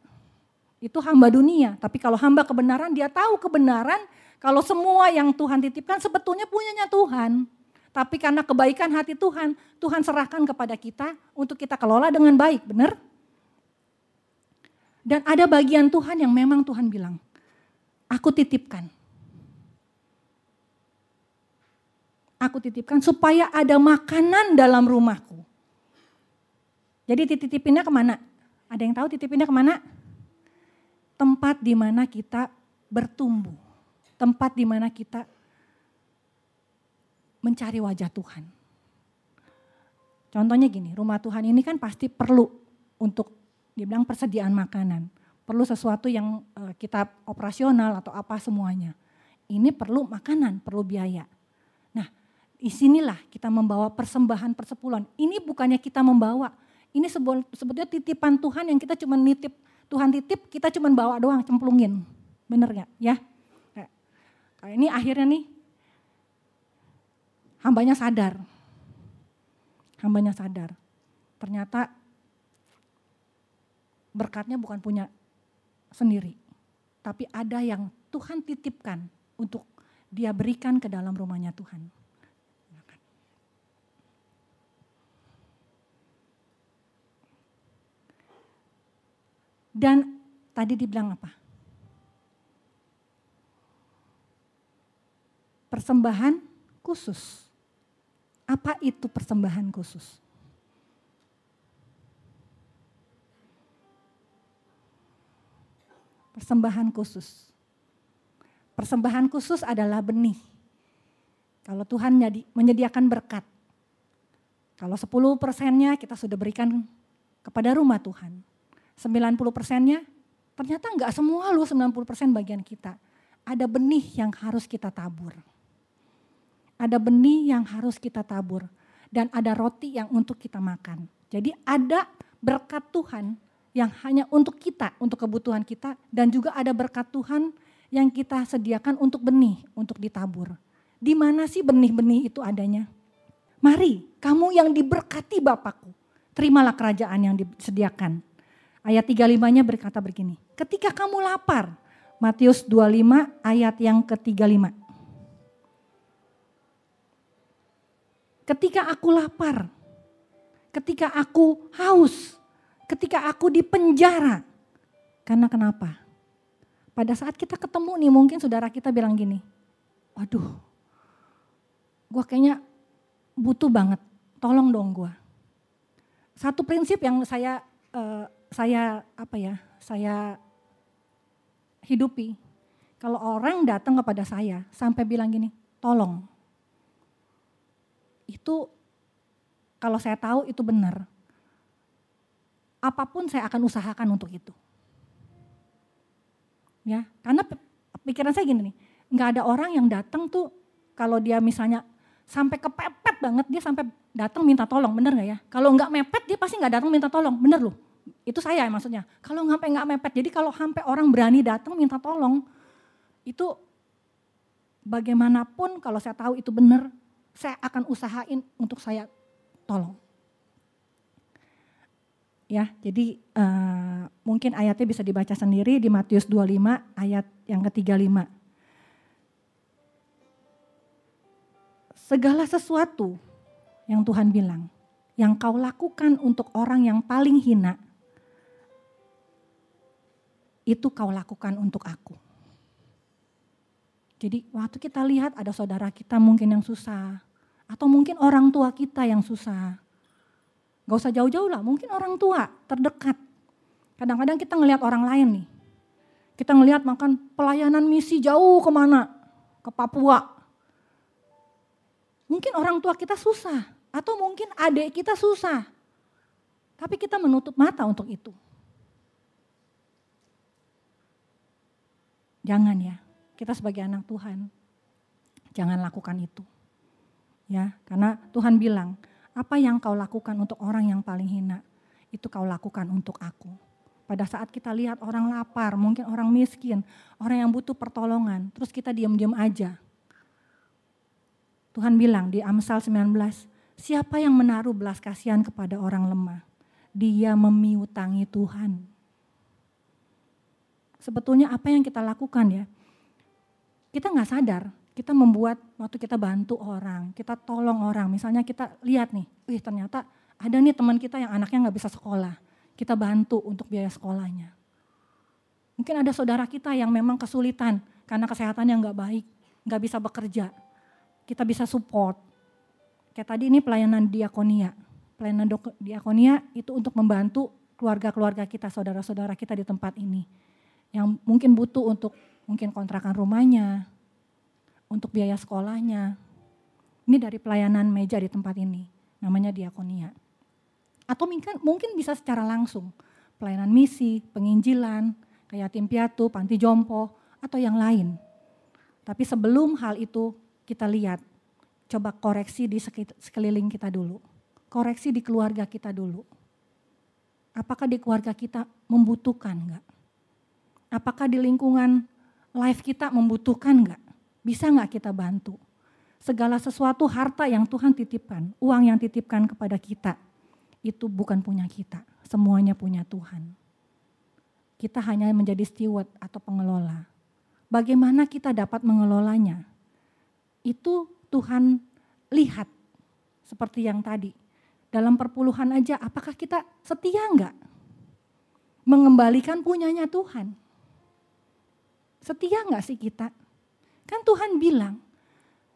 Itu hamba dunia, tapi kalau hamba kebenaran dia tahu kebenaran kalau semua yang Tuhan titipkan sebetulnya punyanya Tuhan. Tapi karena kebaikan hati Tuhan, Tuhan serahkan kepada kita untuk kita kelola dengan baik, benar? Dan ada bagian Tuhan yang memang Tuhan bilang, aku titipkan. Aku titipkan supaya ada makanan dalam rumahku. Jadi titipinnya ke mana? Ada yang tahu titipinnya ke mana? Tempat di mana kita bertumbuh. Tempat di mana kita mencari wajah Tuhan. Contohnya gini, rumah Tuhan ini kan pasti perlu untuk dibilang persediaan makanan. Perlu sesuatu yang eh, kita operasional atau apa semuanya. Ini perlu makanan, perlu biaya. Nah, di sinilah kita membawa persembahan persepuluhan. Ini bukannya kita membawa, ini sebetulnya titipan Tuhan yang kita cuma nitip, Tuhan titip kita cuma bawa doang, cemplungin. Bener gak? Ya. Ini akhirnya nih, hambanya sadar. Hambanya sadar. Ternyata berkatnya bukan punya sendiri. Tapi ada yang Tuhan titipkan untuk dia berikan ke dalam rumahnya Tuhan. Dan tadi dibilang apa? Persembahan khusus. Apa itu persembahan khusus? Persembahan khusus. Persembahan khusus adalah benih. Kalau Tuhan menyediakan berkat. Kalau 10 persennya kita sudah berikan kepada rumah Tuhan 90 persennya ternyata enggak semua loh 90 persen bagian kita. Ada benih yang harus kita tabur. Ada benih yang harus kita tabur. Dan ada roti yang untuk kita makan. Jadi ada berkat Tuhan yang hanya untuk kita, untuk kebutuhan kita. Dan juga ada berkat Tuhan yang kita sediakan untuk benih, untuk ditabur. Di mana sih benih-benih itu adanya? Mari, kamu yang diberkati Bapakku, terimalah kerajaan yang disediakan Ayat 35-nya berkata begini, ketika kamu lapar, Matius 25 ayat yang ke-35. Ketika aku lapar, ketika aku haus, ketika aku di penjara. Karena kenapa? Pada saat kita ketemu nih mungkin saudara kita bilang gini, waduh gue kayaknya butuh banget, tolong dong gue. Satu prinsip yang saya uh, saya apa ya, saya hidupi. Kalau orang datang kepada saya sampai bilang gini, tolong. Itu kalau saya tahu itu benar. Apa pun saya akan usahakan untuk itu. Ya, karena pikiran saya gini nih, nggak ada orang yang datang tuh kalau dia misalnya sampai kepepet banget dia sampai datang minta tolong, bener nggak ya? Kalau nggak mepet dia pasti nggak datang minta tolong, bener loh. Itu saya maksudnya. Kalau sampai nggak mepet, jadi kalau sampai orang berani datang minta tolong, itu bagaimanapun kalau saya tahu itu benar, saya akan usahain untuk saya tolong. Ya, jadi uh, mungkin ayatnya bisa dibaca sendiri di Matius 25 ayat yang ke-35. Segala sesuatu yang Tuhan bilang, yang kau lakukan untuk orang yang paling hina, itu kau lakukan untuk aku. Jadi waktu kita lihat ada saudara kita mungkin yang susah, atau mungkin orang tua kita yang susah. Gak usah jauh-jauh lah, mungkin orang tua terdekat. Kadang-kadang kita ngelihat orang lain nih. Kita ngelihat makan pelayanan misi jauh ke mana, ke Papua. Mungkin orang tua kita susah, atau mungkin adik kita susah. Tapi kita menutup mata untuk itu. Jangan ya, kita sebagai anak Tuhan, jangan lakukan itu. Ya, karena Tuhan bilang, apa yang kau lakukan untuk orang yang paling hina, itu kau lakukan untuk aku. pada saat kita lihat orang lapar, mungkin orang miskin, orang yang butuh pertolongan, terus kita diam-diam aja. Tuhan bilang di Amsal 19, siapa yang menaruh belas kasihan kepada orang lemah, dia memiutangi Tuhan. Sebetulnya apa yang kita lakukan ya, kita nggak sadar, kita membuat waktu kita bantu orang, kita tolong orang, misalnya kita lihat nih, wih ternyata ada nih teman kita yang anaknya nggak bisa sekolah, kita bantu untuk biaya sekolahnya. Mungkin ada saudara kita yang memang kesulitan karena kesehatannya nggak baik, nggak bisa bekerja, kita bisa support. Kayak tadi ini pelayanan diakonia. Pelayanan diakonia itu untuk membantu keluarga-keluarga kita, saudara-saudara kita di tempat ini. Yang mungkin butuh untuk mungkin kontrakan rumahnya, untuk biaya sekolahnya. Ini dari pelayanan meja di tempat ini, namanya diakonia. Atau mungkin, mungkin bisa secara langsung, pelayanan misi, penginjilan, kayak tim piatu, panti jompo, atau yang lain. Tapi sebelum hal itu kita lihat, coba koreksi di sekeliling kita dulu. Koreksi di keluarga kita dulu. Apakah di keluarga kita membutuhkan enggak? Apakah di lingkungan life kita membutuhkan enggak? Bisa enggak kita bantu? Segala sesuatu harta yang Tuhan titipkan, uang yang titipkan kepada kita, itu bukan punya kita. Semuanya punya Tuhan. Kita hanya menjadi steward atau pengelola. Bagaimana kita dapat mengelolanya? itu Tuhan lihat seperti yang tadi. Dalam perpuluhan aja apakah kita setia enggak? Mengembalikan punyanya Tuhan. Setia enggak sih kita? Kan Tuhan bilang,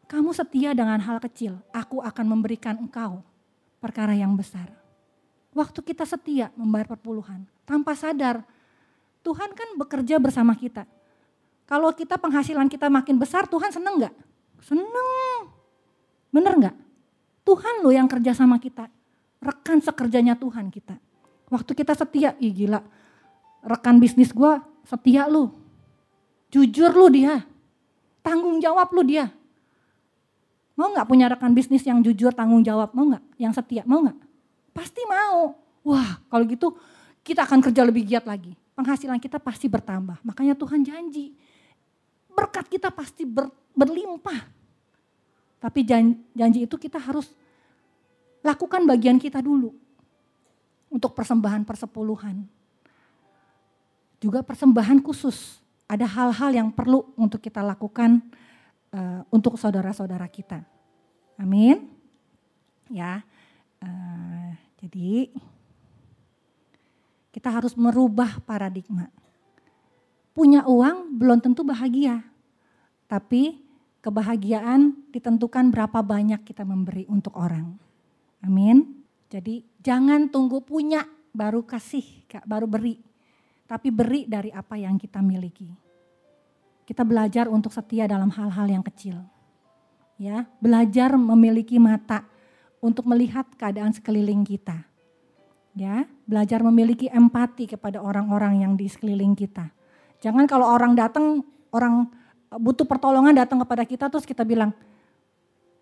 kamu setia dengan hal kecil, aku akan memberikan engkau perkara yang besar. Waktu kita setia membayar perpuluhan, tanpa sadar, Tuhan kan bekerja bersama kita. Kalau kita penghasilan kita makin besar, Tuhan seneng enggak? Seneng. Bener nggak? Tuhan lo yang kerja sama kita. Rekan sekerjanya Tuhan kita. Waktu kita setia, ih gila. Rekan bisnis gue setia lu. Jujur lu dia. Tanggung jawab lu dia. Mau nggak punya rekan bisnis yang jujur tanggung jawab? Mau nggak? Yang setia? Mau nggak? Pasti mau. Wah kalau gitu kita akan kerja lebih giat lagi. Penghasilan kita pasti bertambah. Makanya Tuhan janji. Berkat kita pasti ber, berlimpah. Tapi janji itu kita harus lakukan bagian kita dulu. Untuk persembahan persepuluhan. Juga persembahan khusus. Ada hal-hal yang perlu untuk kita lakukan uh, untuk saudara-saudara kita. Amin. Ya. Uh, jadi kita harus merubah paradigma. Punya uang belum tentu bahagia. Tapi kebahagiaan ditentukan berapa banyak kita memberi untuk orang. Amin. Jadi jangan tunggu punya baru kasih, baru beri. Tapi beri dari apa yang kita miliki. Kita belajar untuk setia dalam hal-hal yang kecil. Ya, belajar memiliki mata untuk melihat keadaan sekeliling kita. Ya, belajar memiliki empati kepada orang-orang yang di sekeliling kita. Jangan kalau orang datang, orang butuh pertolongan datang kepada kita terus kita bilang,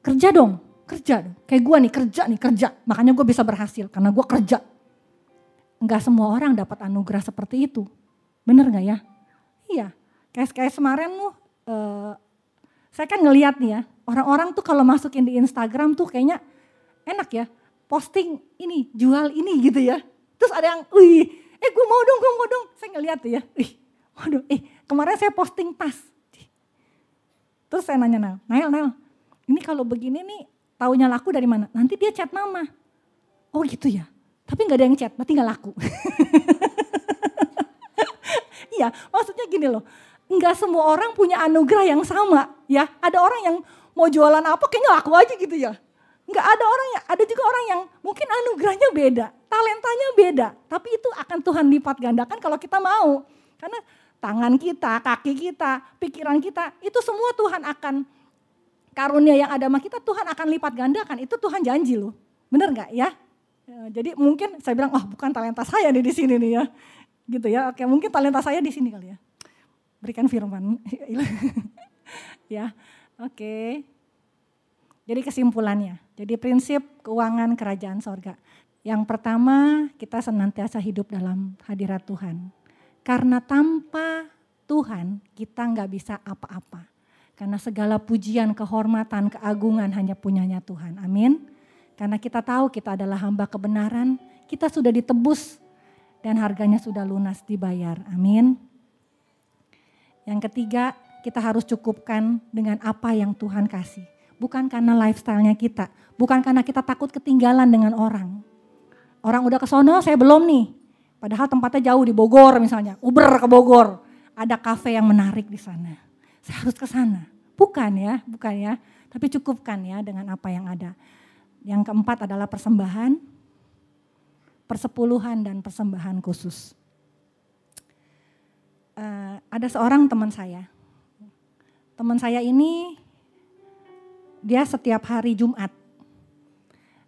kerja dong, kerja dong. Kayak gue nih kerja nih kerja, makanya gue bisa berhasil karena gue kerja. Enggak semua orang dapat anugerah seperti itu, bener gak ya? Iya, kayak kayak kemarin lu, uh, saya kan ngeliat nih ya, orang-orang tuh kalau masukin di Instagram tuh kayaknya enak ya, posting ini, jual ini gitu ya. Terus ada yang, wih, eh gue mau dong, gue mau dong. Saya ngeliat tuh ya, wih, waduh, eh kemarin saya posting tas, Terus saya nanya Nel, Nel, Nel, ini kalau begini nih taunya laku dari mana? Nanti dia chat mama. Oh gitu ya, tapi nggak ada yang chat, berarti nggak laku. Iya, maksudnya gini loh, nggak semua orang punya anugerah yang sama ya. Ada orang yang mau jualan apa kayaknya laku aja gitu ya. Nggak ada orang yang, ada juga orang yang mungkin anugerahnya beda, talentanya beda. Tapi itu akan Tuhan lipat gandakan kalau kita mau. Karena tangan kita, kaki kita, pikiran kita, itu semua Tuhan akan karunia yang ada sama kita Tuhan akan lipat gandakan. Itu Tuhan janji loh. Bener nggak ya? Ya? Jadi mungkin saya bilang, oh bukan talenta saya nih di sini nih ya. Gitu ya, oke mungkin talenta saya di sini kali ya. Berikan firman. ya, oke. Jadi kesimpulannya, jadi prinsip keuangan kerajaan sorga. Yang pertama, kita senantiasa hidup dalam hadirat Tuhan. Karena tanpa Tuhan, kita nggak bisa apa-apa. Karena segala pujian, kehormatan, keagungan hanya punyanya Tuhan. Amin. Karena kita tahu kita adalah hamba kebenaran, kita sudah ditebus dan harganya sudah lunas dibayar. Amin. Yang ketiga, kita harus cukupkan dengan apa yang Tuhan kasih. Bukan karena lifestyle-nya kita, bukan karena kita takut ketinggalan dengan orang. Orang udah ke sono, saya belum nih. Padahal tempatnya jauh di Bogor misalnya, Uber ke Bogor. Ada kafe yang menarik di sana saya harus ke sana. Bukan ya, bukan ya. Tapi cukupkan ya dengan apa yang ada. Yang keempat adalah persembahan, persepuluhan dan persembahan khusus. Uh, ada seorang teman saya. Teman saya ini dia setiap hari Jumat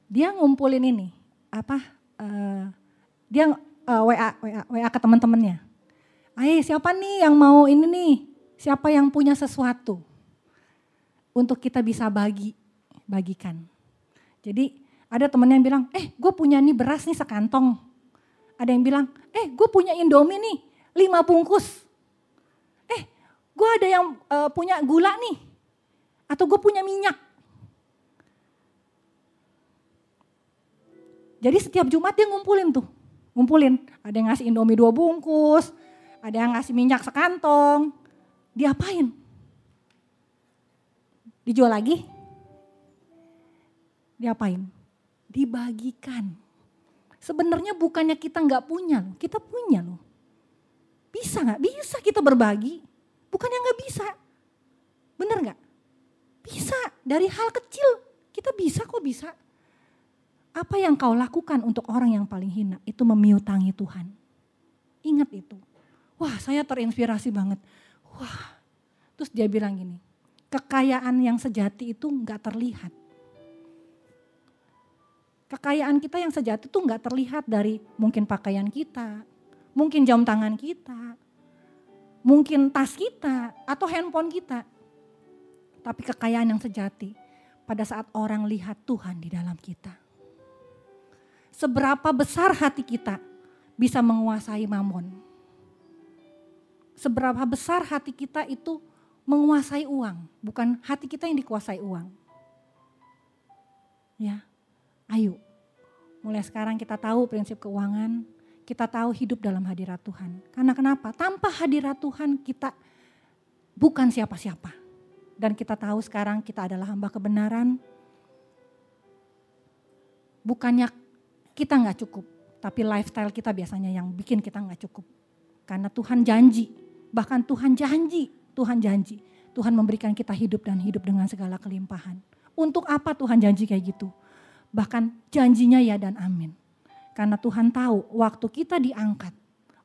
dia ngumpulin ini apa uh, dia uh, WA WA WA ke teman-temannya. Ayo siapa nih yang mau ini nih Siapa yang punya sesuatu untuk kita bisa bagi, bagikan. Jadi ada temen yang bilang, eh gue punya nih beras nih sekantong. Ada yang bilang, eh gue punya indomie nih lima bungkus. Eh gue ada yang uh, punya gula nih. Atau gue punya minyak. Jadi setiap Jumat dia ngumpulin tuh. Ngumpulin. Ada yang ngasih indomie dua bungkus. Ada yang ngasih minyak sekantong diapain? Dijual lagi? Diapain? Dibagikan. Sebenarnya bukannya kita nggak punya kita punya loh. Bisa nggak? Bisa kita berbagi. Bukannya nggak bisa. Bener nggak? Bisa. Dari hal kecil kita bisa kok bisa. Apa yang kau lakukan untuk orang yang paling hina itu memiutangi Tuhan. Ingat itu. Wah saya terinspirasi banget. Wah, terus dia bilang gini, kekayaan yang sejati itu nggak terlihat. Kekayaan kita yang sejati itu nggak terlihat dari mungkin pakaian kita, mungkin jam tangan kita, mungkin tas kita atau handphone kita. Tapi kekayaan yang sejati pada saat orang lihat Tuhan di dalam kita. Seberapa besar hati kita bisa menguasai mamon seberapa besar hati kita itu menguasai uang, bukan hati kita yang dikuasai uang. Ya, ayo. Mulai sekarang kita tahu prinsip keuangan, kita tahu hidup dalam hadirat Tuhan. Karena kenapa? Tanpa hadirat Tuhan kita bukan siapa-siapa. Dan kita tahu sekarang kita adalah hamba kebenaran. Bukannya kita nggak cukup, tapi lifestyle kita biasanya yang bikin kita nggak cukup. Karena Tuhan janji Bahkan Tuhan janji, Tuhan janji. Tuhan memberikan kita hidup dan hidup dengan segala kelimpahan. Untuk apa Tuhan janji kayak gitu? Bahkan janjinya ya dan amin. Karena Tuhan tahu waktu kita diangkat,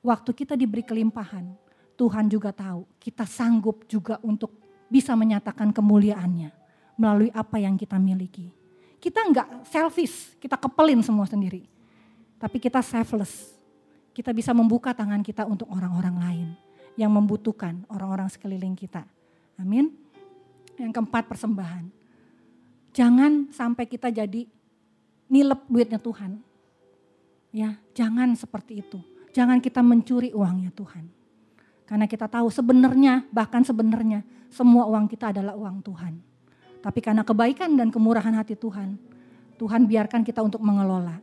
waktu kita diberi kelimpahan, Tuhan juga tahu kita sanggup juga untuk bisa menyatakan kemuliaannya melalui apa yang kita miliki. Kita enggak selfish, kita kepelin semua sendiri. Tapi kita selfless. Kita bisa membuka tangan kita untuk orang-orang lain yang membutuhkan orang-orang sekeliling kita. Amin. Yang keempat persembahan. Jangan sampai kita jadi nilep duitnya Tuhan. Ya, jangan seperti itu. Jangan kita mencuri uangnya Tuhan. Karena kita tahu sebenarnya, bahkan sebenarnya semua uang kita adalah uang Tuhan. Tapi karena kebaikan dan kemurahan hati Tuhan, Tuhan biarkan kita untuk mengelola.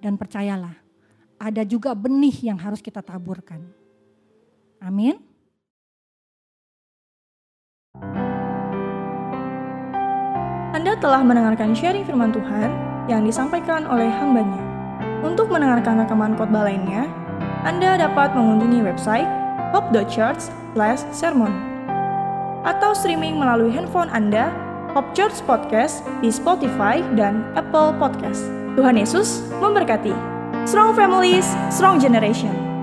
Dan percayalah, ada juga benih yang harus kita taburkan Amin. Anda telah mendengarkan sharing firman Tuhan yang disampaikan oleh hambanya. Untuk mendengarkan rekaman khotbah lainnya, Anda dapat mengunjungi website hope.church/sermon atau streaming melalui handphone Anda Hope Church Podcast di Spotify dan Apple Podcast. Tuhan Yesus memberkati. Strong families, strong generation.